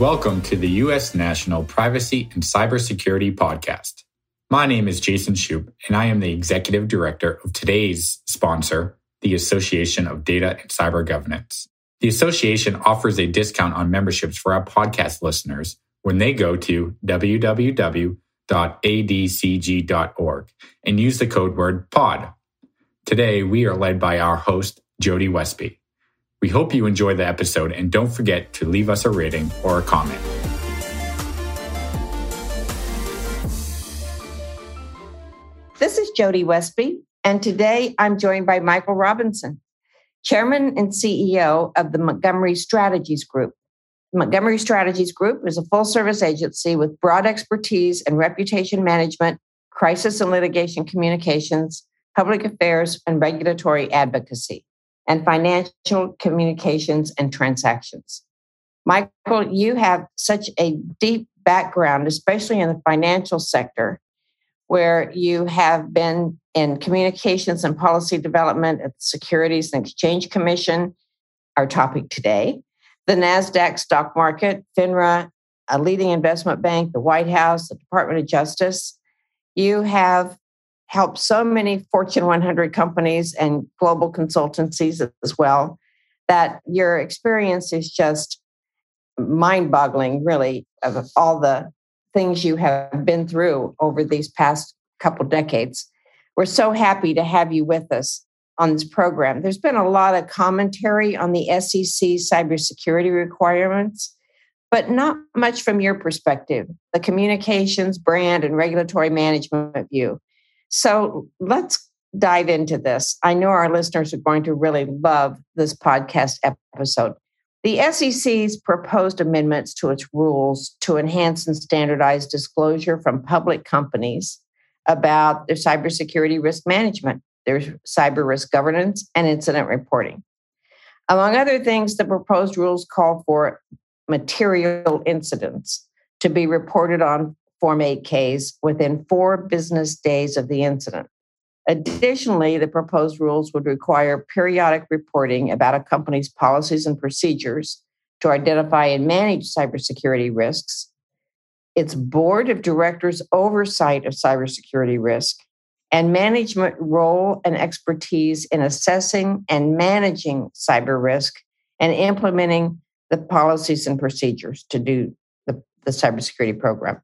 Welcome to the U.S. National Privacy and Cybersecurity Podcast. My name is Jason Shoup, and I am the Executive Director of today's sponsor, the Association of Data and Cyber Governance. The association offers a discount on memberships for our podcast listeners when they go to www.adcg.org and use the code word POD. Today, we are led by our host, Jody Westby. We hope you enjoy the episode and don't forget to leave us a rating or a comment. This is Jody Westby, and today I'm joined by Michael Robinson, Chairman and CEO of the Montgomery Strategies Group. Montgomery Strategies Group is a full service agency with broad expertise in reputation management, crisis and litigation communications, public affairs, and regulatory advocacy and financial communications and transactions. Michael, you have such a deep background, especially in the financial sector, where you have been in communications and policy development at the Securities and Exchange Commission, our topic today, the NASDAQ stock market, FINRA, a leading investment bank, the White House, the Department of Justice. You have helped so many Fortune 100 companies and global consultancies as well that your experience is just mind boggling, really, of all the things you have been through over these past couple decades. We're so happy to have you with us on this program. There's been a lot of commentary on the SEC cybersecurity requirements, but not much from your perspective, the communications, brand, and regulatory management view. So let's dive into this. I know our listeners are going to really love this podcast episode. The SEC's proposed amendments to its rules to enhance and standardize disclosure from public companies about their cybersecurity risk management, their cyber risk governance, and incident reporting. Among other things, the proposed rules call for material incidents to be reported on Form 8Ks within four business days of the incident. Additionally, the proposed rules would require periodic reporting about a company's policies and procedures to identify and manage cybersecurity risks, its board of directors' oversight of cybersecurity risk, and management role and expertise in assessing and managing cyber risk and implementing the policies and procedures to do the, the cybersecurity program.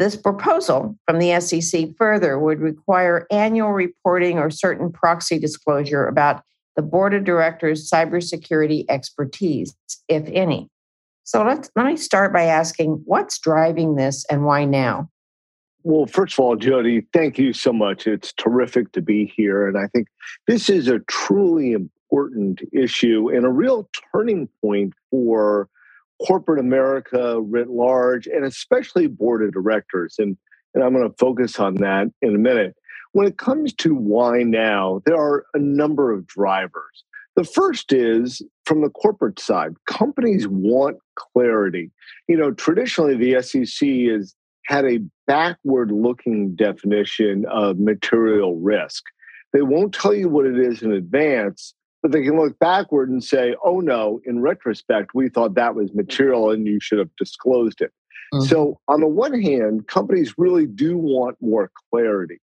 This proposal from the SEC further would require annual reporting or certain proxy disclosure about the board of directors' cybersecurity expertise, if any. So let's let me start by asking what's driving this and why now? Well, first of all, Jody, thank you so much. It's terrific to be here. And I think this is a truly important issue and a real turning point for corporate America writ large, and especially board of directors. And, and I'm going to focus on that in a minute. When it comes to why now, there are a number of drivers. The first is from the corporate side, companies want clarity. You know, traditionally, the SEC has had a backward looking definition of material risk. They won't tell you what it is in advance, but they can look backward and say, oh no, in retrospect, we thought that was material and you should have disclosed it. Mm-hmm. So, on the one hand, companies really do want more clarity.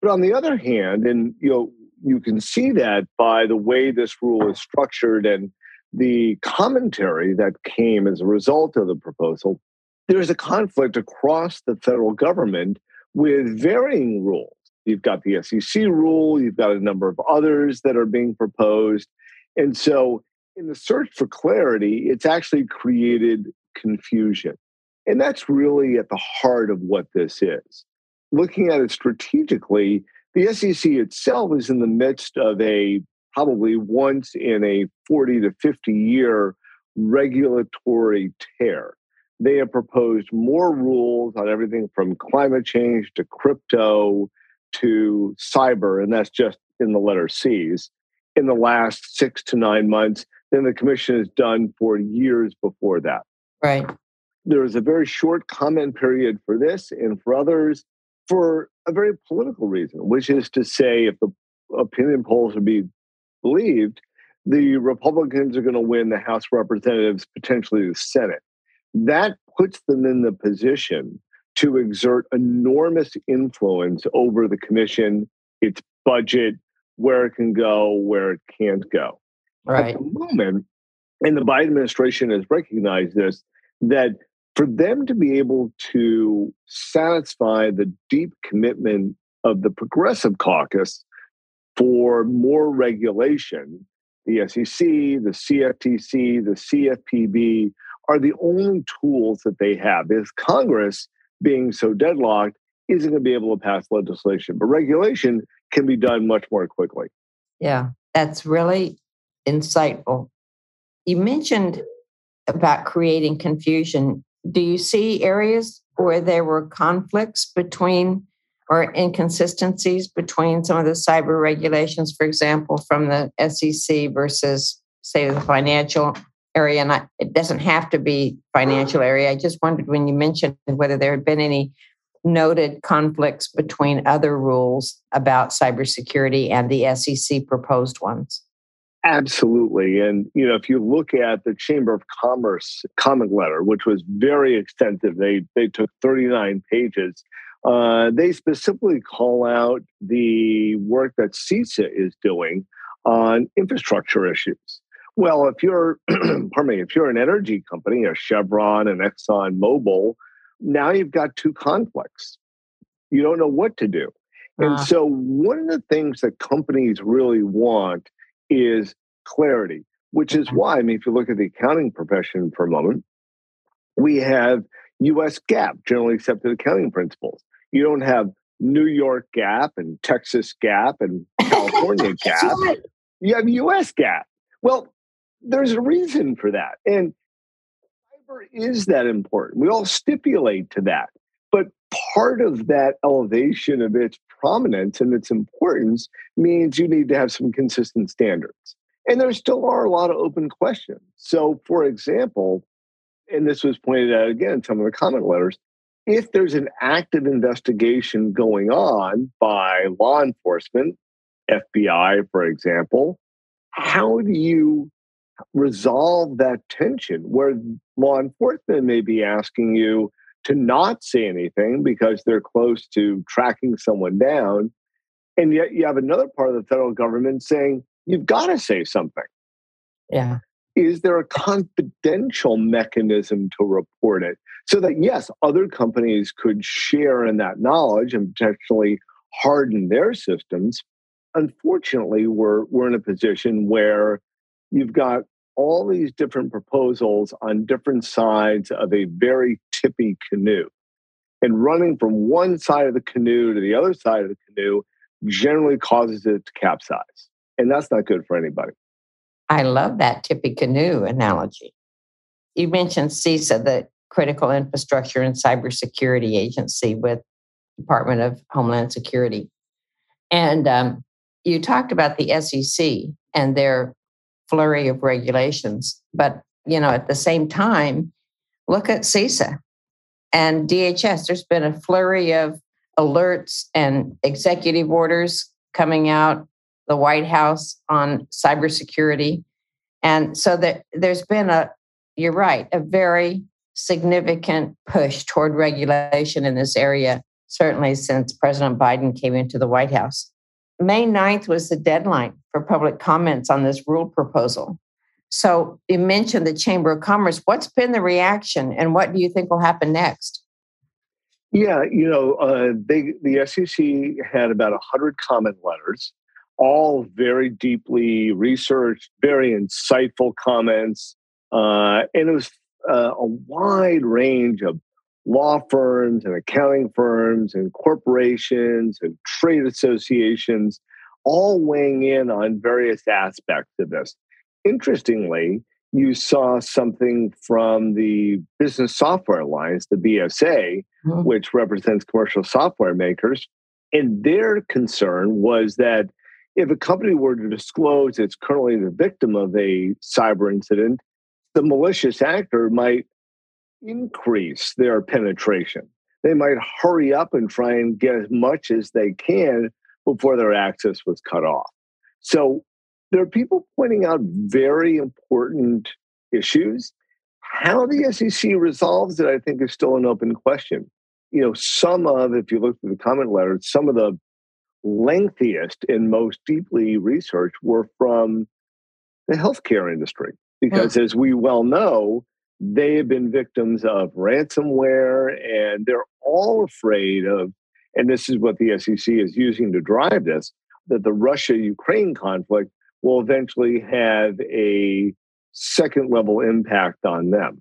But on the other hand, and you know, you can see that by the way this rule is structured and the commentary that came as a result of the proposal, there's a conflict across the federal government with varying rules. You've got the SEC rule, you've got a number of others that are being proposed. And so, in the search for clarity, it's actually created confusion. And that's really at the heart of what this is. Looking at it strategically, the SEC itself is in the midst of a probably once in a 40 to 50 year regulatory tear. They have proposed more rules on everything from climate change to crypto to cyber, and that's just in the letter C's, in the last six to nine months than the commission has done for years before that. Right. There is a very short comment period for this and for others for a very political reason, which is to say, if the opinion polls are be believed, the Republicans are going to win the House of Representatives, potentially the Senate. that puts them in the position to exert enormous influence over the commission, its budget, where it can go, where it can't go. Right. At the moment, and the Biden administration has recognized this, that for them to be able to satisfy the deep commitment of the Progressive Caucus for more regulation, the SEC, the CFTC, the CFPB are the only tools that they have. Because Congress, being so deadlocked, isn't going to be able to pass legislation, but regulation can be done much more quickly. Yeah, that's really insightful. You mentioned about creating confusion. Do you see areas where there were conflicts between or inconsistencies between some of the cyber regulations, for example, from the SEC versus, say, the financial area? And it doesn't have to be financial area. I just wondered when you mentioned whether there had been any noted conflicts between other rules about cybersecurity and the SEC proposed ones. Absolutely. And, you know, if you look at the Chamber of Commerce comment letter, which was very extensive, they, they took 39 pages. Uh, they specifically call out the work that CISA is doing on infrastructure issues. Well, if you're, pardon me, if you're an energy company, a Chevron and Exxon Mobil, now you've got two conflicts. You don't know what to do. Uh. And so, one of the things that companies really want is clarity, which is why, I mean, if you look at the accounting profession for a moment, we have US GAAP, generally accepted accounting principles. You don't have New York GAAP and Texas GAAP and California GAAP. Right. You have US GAAP. Well, there's a reason for that. And cyber is that important. We all stipulate to that. But part of that elevation of its prominence and its importance means you need to have some consistent standards. And there still are a lot of open questions. So, for example, and this was pointed out again in some of the comment letters, if there's an active investigation going on by law enforcement, FBI, for example, how do you resolve that tension where law enforcement may be asking you to not say anything because they're close to tracking someone down? And yet you have another part of the federal government saying, you've got to say something. Yeah. Is there a confidential mechanism to report it so that, yes, other companies could share in that knowledge and potentially harden their systems? Unfortunately, we're, we're in a position where you've got all these different proposals on different sides of a very tippy canoe. And running from one side of the canoe to the other side of the canoe generally causes it to capsize. And that's not good for anybody. I love that tippy canoe analogy. You mentioned CISA, the Critical Infrastructure and Cybersecurity Agency with Department of Homeland Security. And um, you talked about the SEC and their flurry of regulations. But, you know, at the same time, look at CISA and DHS. There's been a flurry of alerts and executive orders coming out the White House on cybersecurity. And so that there's been a, you're right, a very significant push toward regulation in this area, certainly since President Biden came into the White House. May 9th was the deadline for public comments on this rule proposal. So you mentioned the Chamber of Commerce. What's been the reaction and what do you think will happen next? Yeah, you know, uh, they, the SEC had about 100 comment letters all very deeply researched, very insightful comments. Uh, and it was uh, a wide range of law firms and accounting firms and corporations and trade associations all weighing in on various aspects of this. Interestingly, you saw something from the Business Software Alliance, the BSA, mm-hmm. which represents commercial software makers. And their concern was that if a company were to disclose it's currently the victim of a cyber incident, the malicious actor might increase their penetration. They might hurry up and try and get as much as they can before their access was cut off. So there are people pointing out very important issues. How the SEC resolves it, I think, is still an open question. You know, some of, if you look at the comment letters, some of the lengthiest and most deeply researched were from the healthcare industry. Hmm. Because as we well know, they have been victims of ransomware and they're all afraid of, and this is what the SEC is using to drive this, that the Russia Ukraine conflict will eventually have a second level impact on them.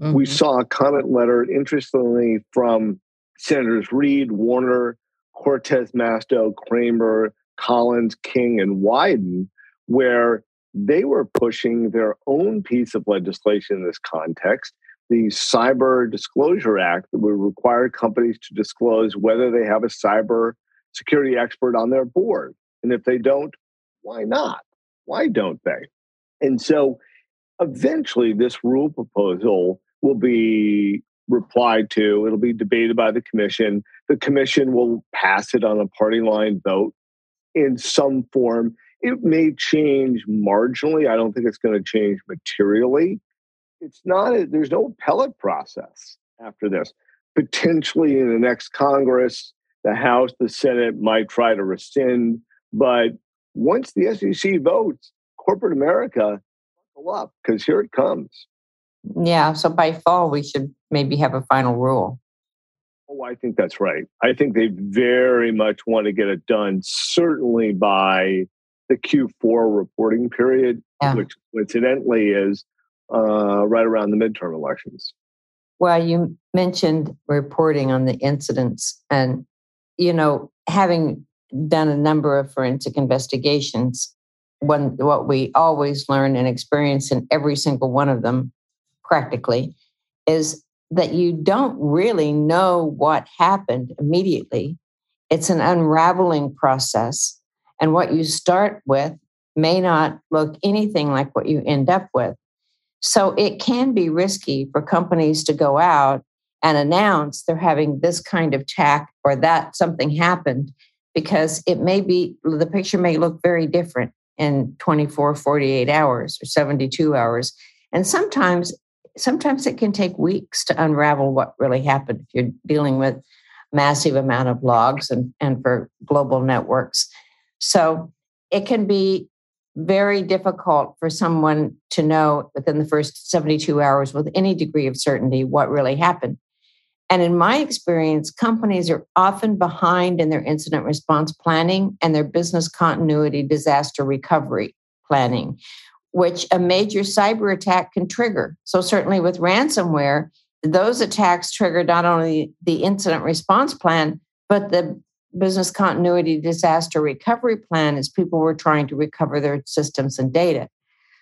Mm-hmm. We saw a comment letter, interestingly, from Senators Reed, Warner, Cortez Masto, Cramer, Collins, King, and Wyden, where they were pushing their own piece of legislation in this context, the Cyber Disclosure Act, that would require companies to disclose whether they have a cyber security expert on their board. And if they don't, why not? Why don't they? And so eventually, this rule proposal will be replied to. It'll be debated by the commission. The commission will pass it on a party line vote in some form. It may change marginally. I don't think it's going to change materially. It's not, a, there's no appellate process after this. Potentially in the next Congress, the House, the Senate might try to rescind. But once the SEC votes, corporate America, buckle up because here it comes. Yeah. So by fall, we should maybe have a final rule. Oh, I think that's right. I think they very much want to get it done, certainly by the Q4 reporting period, yeah. which coincidentally is uh, right around the midterm elections. Well, you mentioned reporting on the incidents, and you know, having done a number of forensic investigations, when what we always learn and experience in every single one of them, practically, is that you don't really know what happened immediately. It's an unraveling process. And what you start with may not look anything like what you end up with. So it can be risky for companies to go out and announce they're having this kind of attack or that something happened because it may be the picture may look very different in 24 48 hours or 72 hours and sometimes sometimes it can take weeks to unravel what really happened if you're dealing with massive amount of logs and, and for global networks so it can be very difficult for someone to know within the first 72 hours with any degree of certainty what really happened and in my experience, companies are often behind in their incident response planning and their business continuity disaster recovery planning, which a major cyber attack can trigger. So, certainly with ransomware, those attacks trigger not only the incident response plan, but the business continuity disaster recovery plan as people were trying to recover their systems and data.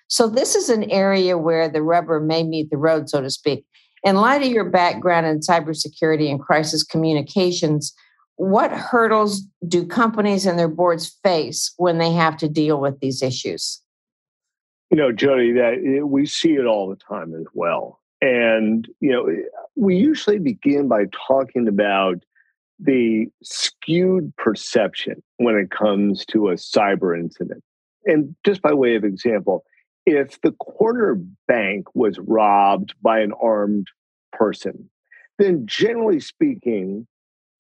So, this is an area where the rubber may meet the road, so to speak. In light of your background in cybersecurity and crisis communications, what hurdles do companies and their boards face when they have to deal with these issues? You know, Jody, that eh, we see it all the time as well. And, you know, we usually begin by talking about the skewed perception when it comes to a cyber incident. And just by way of example, if the corner bank was robbed by an armed person, then generally speaking,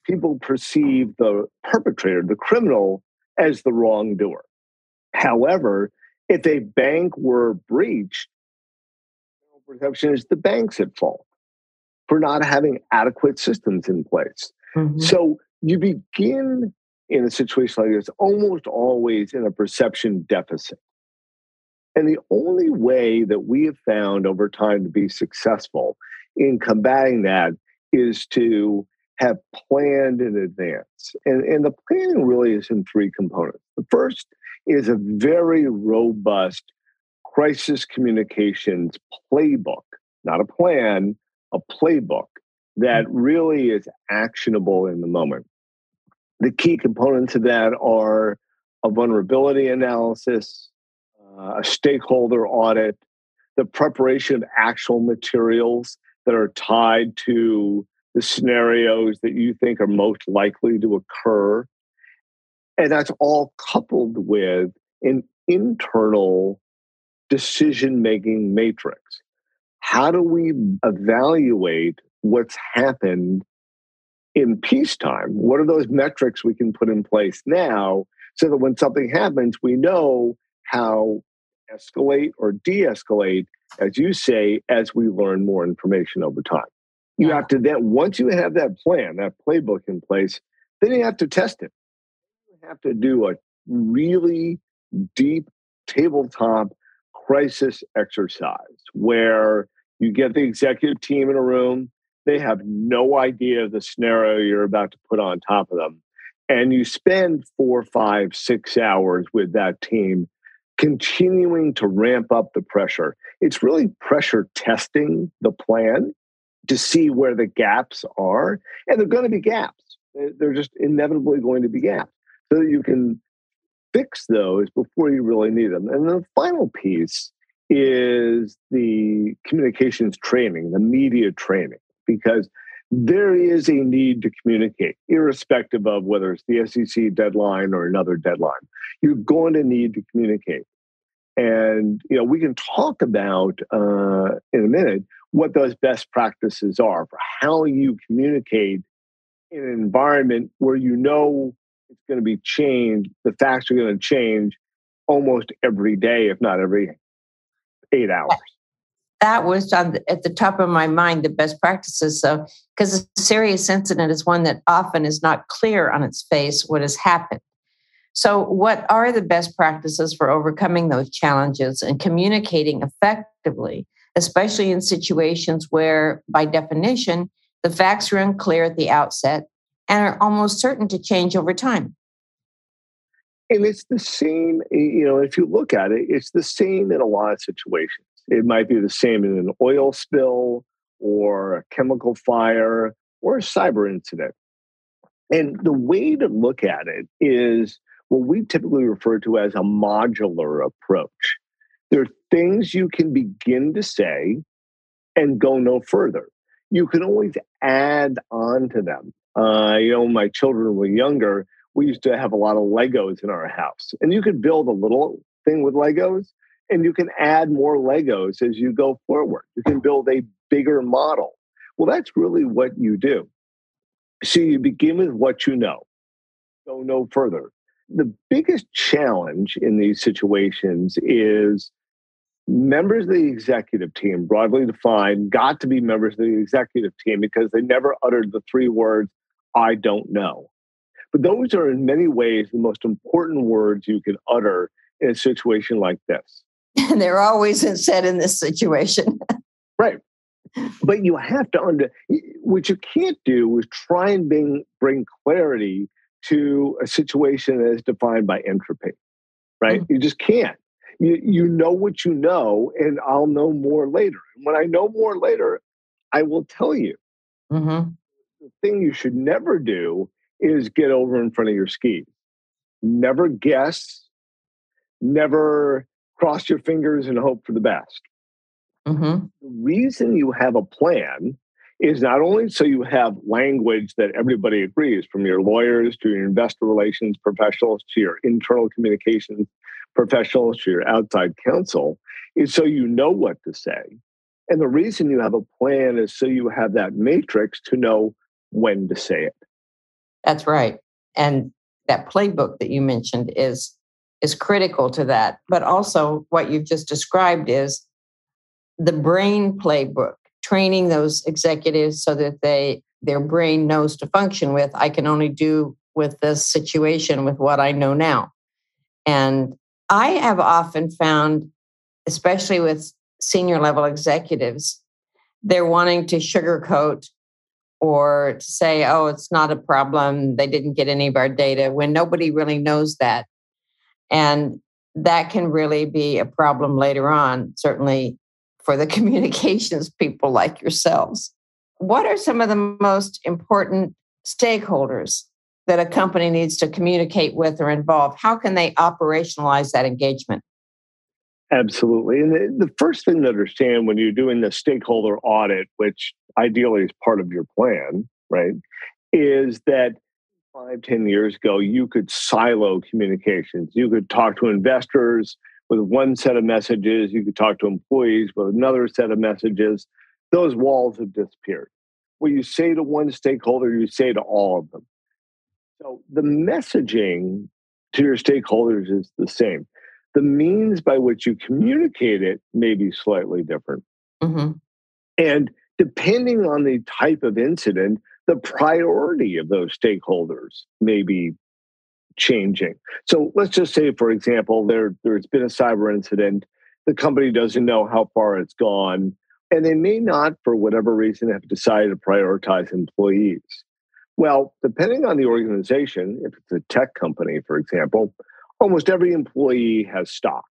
people perceive the perpetrator, the criminal, as the wrongdoer. However, if a bank were breached, perception is the bank's at fault for not having adequate systems in place. Mm-hmm. So you begin in a situation like this almost always in a perception deficit. And the only way that we have found over time to be successful in combating that is to have planned in advance. And, and the planning really is in three components. The first is a very robust crisis communications playbook, not a plan, a playbook that mm-hmm. really is actionable in the moment. The key components of that are a vulnerability analysis, uh, a stakeholder audit, the preparation of actual materials that are tied to the scenarios that you think are most likely to occur. And that's all coupled with an internal decision making matrix. how do we evaluate what's happened in peacetime? What are those metrics we can put in place now so that when something happens, we know how escalate or de-escalate, as you say, as we learn more information over time. You yeah. have to then, once you have that plan, that playbook in place, then you have to test it. You have to do a really deep tabletop crisis exercise where you get the executive team in a room, they have no idea of the scenario you're about to put on top of them. And you spend four, five, six hours with that team continuing to ramp up the pressure. It's really pressure testing the plan to see where the gaps are. And they're going to be gaps. They're just inevitably going to be gaps so that you can fix those before you really need them. And the final piece is the communications training, the media training, because there is a need to communicate, irrespective of whether it's the SEC deadline or another deadline. You're going to need to communicate. And you know, we can talk about uh, in a minute what those best practices are for how you communicate in an environment where you know it's going to be changed. The facts are going to change almost every day, if not every eight hours. That was on the, at the top of my mind, the best practices. So, because a serious incident is one that often is not clear on its face what has happened. So, what are the best practices for overcoming those challenges and communicating effectively, especially in situations where, by definition, the facts are unclear at the outset and are almost certain to change over time? And it's the same, you know, if you look at it, it's the same in a lot of situations. It might be the same in an oil spill or a chemical fire or a cyber incident. And the way to look at it is what we typically refer to as a modular approach. There are things you can begin to say and go no further. You can always add on to them. Uh, you know, my children were younger we used to have a lot of Legos in our house. And you could build a little thing with Legos and you can add more Legos as you go forward. You can build a bigger model. Well, that's really what you do. So you begin with what you know, go no further. The biggest challenge in these situations is members of the executive team, broadly defined, got to be members of the executive team because they never uttered the three words, I don't know. But those are in many ways the most important words you can utter in a situation like this. And they're always said in this situation. right. But you have to under what you can't do is try and bring bring clarity to a situation that is defined by entropy. Right? Mm-hmm. You just can't. You you know what you know, and I'll know more later. And when I know more later, I will tell you. Mm-hmm. The thing you should never do is get over in front of your skis. Never guess, never cross your fingers and hope for the best. Mm-hmm. The reason you have a plan is not only so you have language that everybody agrees, from your lawyers to your investor relations professionals to your internal communications professionals to your outside counsel, is so you know what to say. And the reason you have a plan is so you have that matrix to know when to say it. That's right. And that playbook that you mentioned is is critical to that. But also what you've just described is the brain playbook, training those executives so that they their brain knows to function with I can only do with this situation with what I know now. And I have often found, especially with senior level executives, they're wanting to sugarcoat or to say, oh, it's not a problem. They didn't get any of our data when nobody really knows that. And that can really be a problem later on, certainly for the communications people like yourselves. What are some of the most important stakeholders that a company needs to communicate with or involve? How can they operationalize that engagement? Absolutely. And the, first thing to understand when you're doing the stakeholder audit, which ideally is part of your plan, right, is that five, ten years ago, you could silo communications. You could talk to investors with one set of messages. You could talk to employees with another set of messages. Those walls have disappeared. What you say to one stakeholder, you say to all of them. So the messaging to your stakeholders is the same. The means by which you communicate it may be slightly different. Mm-hmm. And depending on the type of incident, the priority of those stakeholders may be changing. So let's just say, for example, there, there's been a cyber incident. The company doesn't know how far it's gone, and they may not, for whatever reason, have decided to prioritize employees. Well, depending on the organization, if it's a tech company, for example, almost every employee has stock,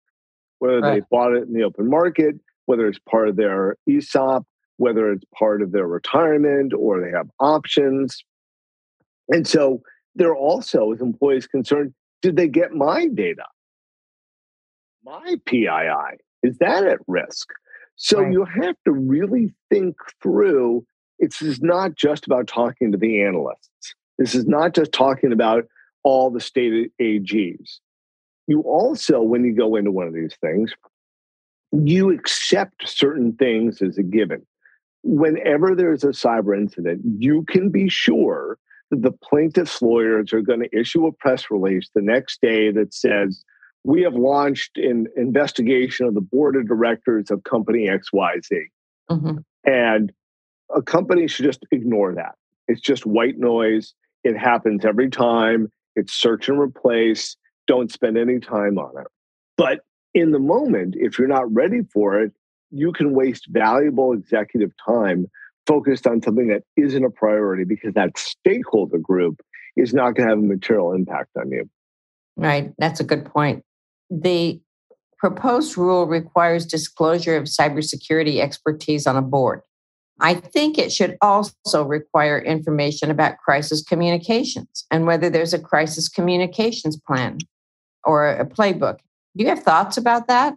whether right. they bought it in the open market, whether it's part of their ESOP, whether it's part of their retirement or they have options. And so they're also, as employees concerned, did they get my data? My PII, is that at risk? So right. you have to really think through. It's is not just about talking to the analysts. This is not just talking about all the state AGs. You also, when you go into one of these things, you accept certain things as a given. Whenever there's a cyber incident, you can be sure that the plaintiff's lawyers are going to issue a press release the next day that says, We have launched an investigation of the board of directors of company XYZ. Mm-hmm. And a company should just ignore that. It's just white noise. It happens every time. It's search and replace. Don't spend any time on it. But in the moment, if you're not ready for it, you can waste valuable executive time focused on something that isn't a priority because that stakeholder group is not going to have a material impact on you. Right. That's a good point. The proposed rule requires disclosure of cybersecurity expertise on a board. I think it should also require information about crisis communications and whether there's a crisis communications plan or a playbook. Do you have thoughts about that?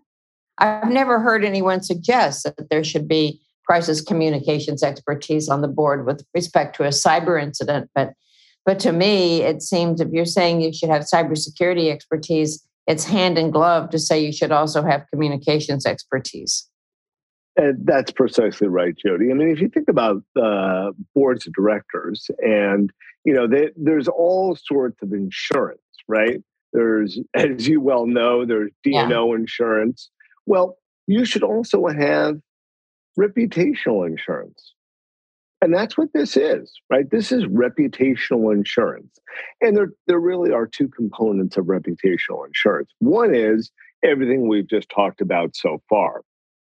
I've never heard anyone suggest that there should be crisis communications expertise on the board with respect to a cyber incident, but but to me, it seems if you're saying you should have cybersecurity expertise, it's hand in glove to say you should also have communications expertise. And that's precisely right, Jody. I mean, if you think about uh, boards of directors, and you know, they, there's all sorts of insurance, right? There's, as you well know, there's D&O yeah. insurance. Well, you should also have reputational insurance. And that's what this is, right? This is reputational insurance. And there, there really are two components of reputational insurance. One is everything we've just talked about so far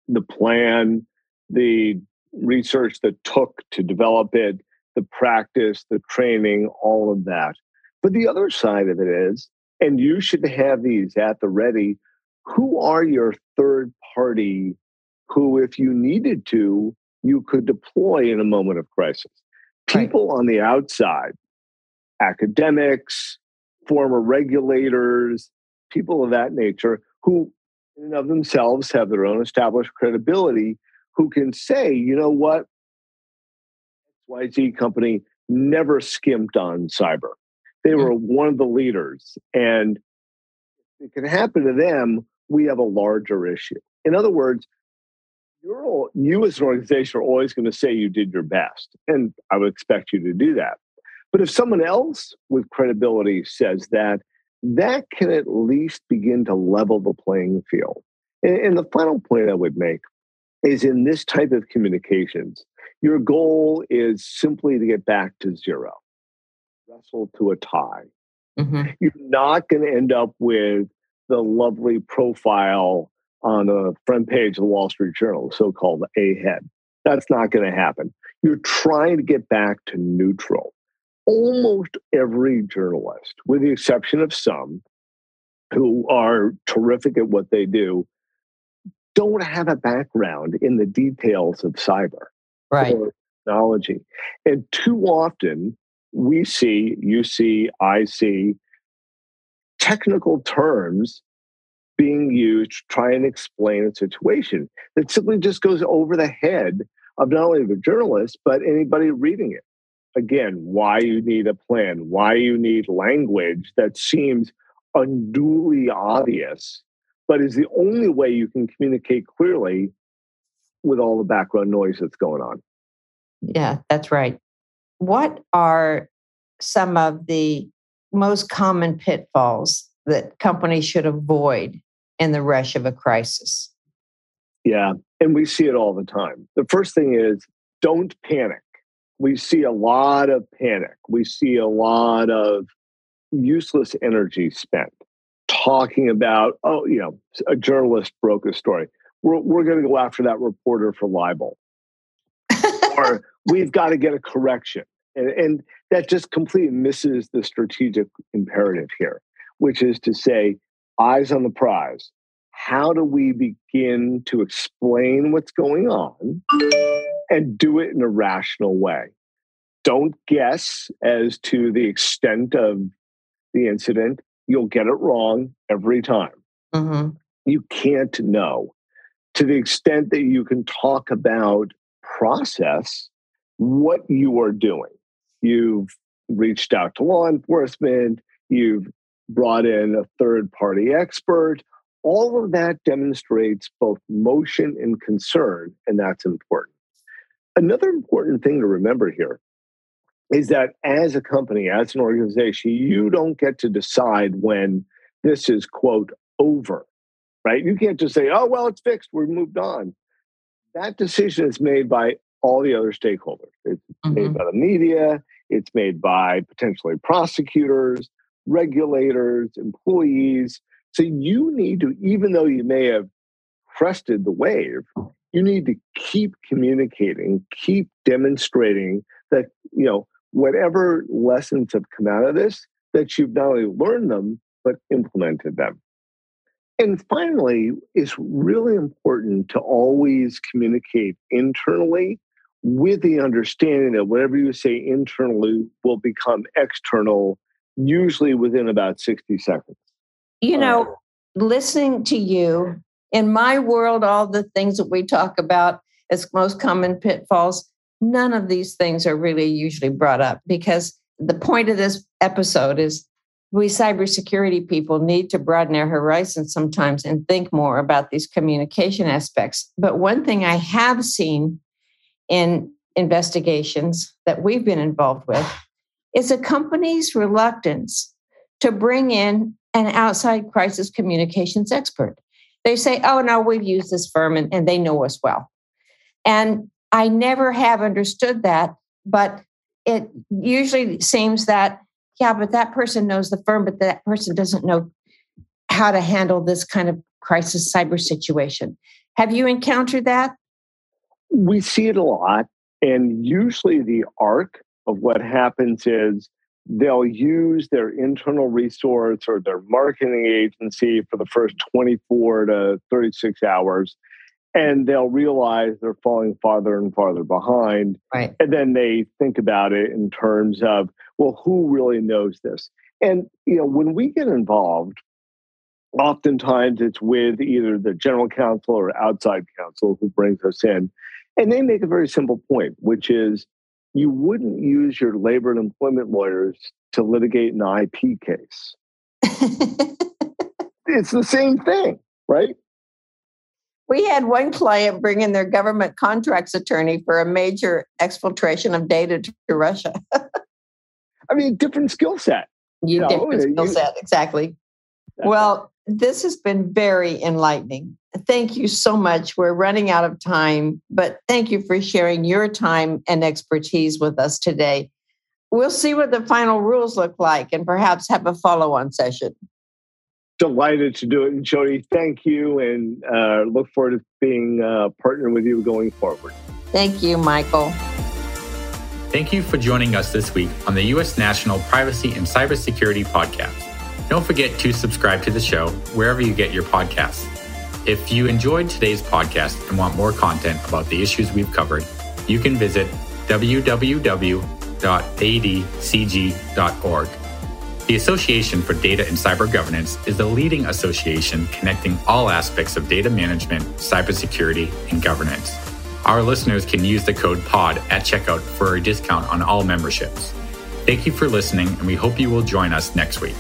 the plan, the research that took to develop it, the practice, the training, all of that. But the other side of it is, and you should have these at the ready who are your third party who, if you needed to, you could deploy in a moment of crisis? People right. on the outside, academics, former regulators, people of that nature, who in and of themselves have their own established credibility, who can say, you know what, XYZ company never skimped on cyber. They mm. were one of the leaders. And it can happen to them we have a larger issue. In other words, you're all, you as an organization are always going to say you did your best, and I would expect you to do that. But if someone else with credibility says that, that can at least begin to level the playing field. And, and the final point I would make is in this type of communications, your goal is simply to get back to zero, wrestle to a tie. Mm-hmm. You're not going to end up with the lovely profile on the front page of the Wall Street Journal, so called A-hed. That's not going to happen. You're trying to get back to neutral. Almost every journalist, with the exception of some who are terrific at what they do, don't have a background in the details of cyber right. or technology. And too often we see, you see, I see technical terms being used to try and explain a situation that simply just goes over the head of not only the journalist, but anybody reading it. Again, why you need a plan, why you need language that seems unduly obvious but is the only way you can communicate clearly with all the background noise that's going on. Yeah, that's right. What are some of the most common pitfalls that companies should avoid in the rush of a crisis? Yeah, and we see it all the time. The first thing is don't panic. We see a lot of panic. We see a lot of useless energy spent talking about, oh, you know, a journalist broke a story. We're, we're going to go after that reporter for libel. or we've got to get a correction. And, and that just completely misses the strategic imperative here, which is to say, eyes on the prize. How do we begin to explain what's going on and do it in a rational way? Don't guess as to the extent of the incident. You'll get it wrong every time. Mm-hmm. You can't know. To the extent that you can talk about process, what you are doing. You've reached out to law enforcement, you've brought in a third party expert. All of that demonstrates both motion and concern, and that's important. Another important thing to remember here is that as a company, as an organization, you don't get to decide when this is, quote, over, right? You can't just say, oh, well, it's fixed, we're moved on. That decision is made by all the other stakeholders. It's mm-hmm. made by the media, it's made by potentially prosecutors, regulators, employees. So you need to, even though you may have crested the wave, you need to keep communicating, keep demonstrating that, you know, whatever lessons have come out of this, that you've not only learned them, but implemented them. And finally, it's really important to always communicate internally with the understanding that whatever you say internally will become external, usually within about 60 seconds. You know, uh, listening to you, in my world, all the things that we talk about as most common pitfalls, none of these things are really usually brought up because the point of this episode is we cybersecurity people need to broaden our horizons sometimes and think more about these communication aspects. But one thing I have seen in investigations that we've been involved with is a company's reluctance to bring in an outside crisis communications expert. They say, oh, no, we've used this firm and, and they know us well. And I never have understood that, but it usually seems that, yeah, but that person knows the firm, but that person doesn't know how to handle this kind of crisis cyber situation. Have you encountered that? We see it a lot. And usually the arc of what happens is they'll use their internal resource or their marketing agency for the first 24 to 36 hours and they'll realize they're falling farther and farther behind. Right. And then they think about it in terms of, well, who really knows this? And you know, when we get involved, oftentimes it's with either the general counsel or outside counsel who brings us in. And they make a very simple point, which is you wouldn't use your labor and employment lawyers to litigate an IP case. it's the same thing, right? We had one client bring in their government contracts attorney for a major exfiltration of data to Russia. I mean, different skill set. You, know, different skill set, exactly. Well, this has been very enlightening. Thank you so much. We're running out of time, but thank you for sharing your time and expertise with us today. We'll see what the final rules look like and perhaps have a follow on session delighted to do it. And Jody, thank you, and uh, look forward to being uh, partner with you going forward. Thank you, Michael. Thank you for joining us this week on the U.S. National Privacy and Cybersecurity Podcast. Don't forget to subscribe to the show wherever you get your podcasts. If you enjoyed today's podcast and want more content about the issues we've covered, you can visit www.adcg.org the Association for Data and Cyber Governance is the leading association connecting all aspects of data management, cybersecurity, and governance. Our listeners can use the code POD at checkout for a discount on all memberships. Thank you for listening, and we hope you will join us next week.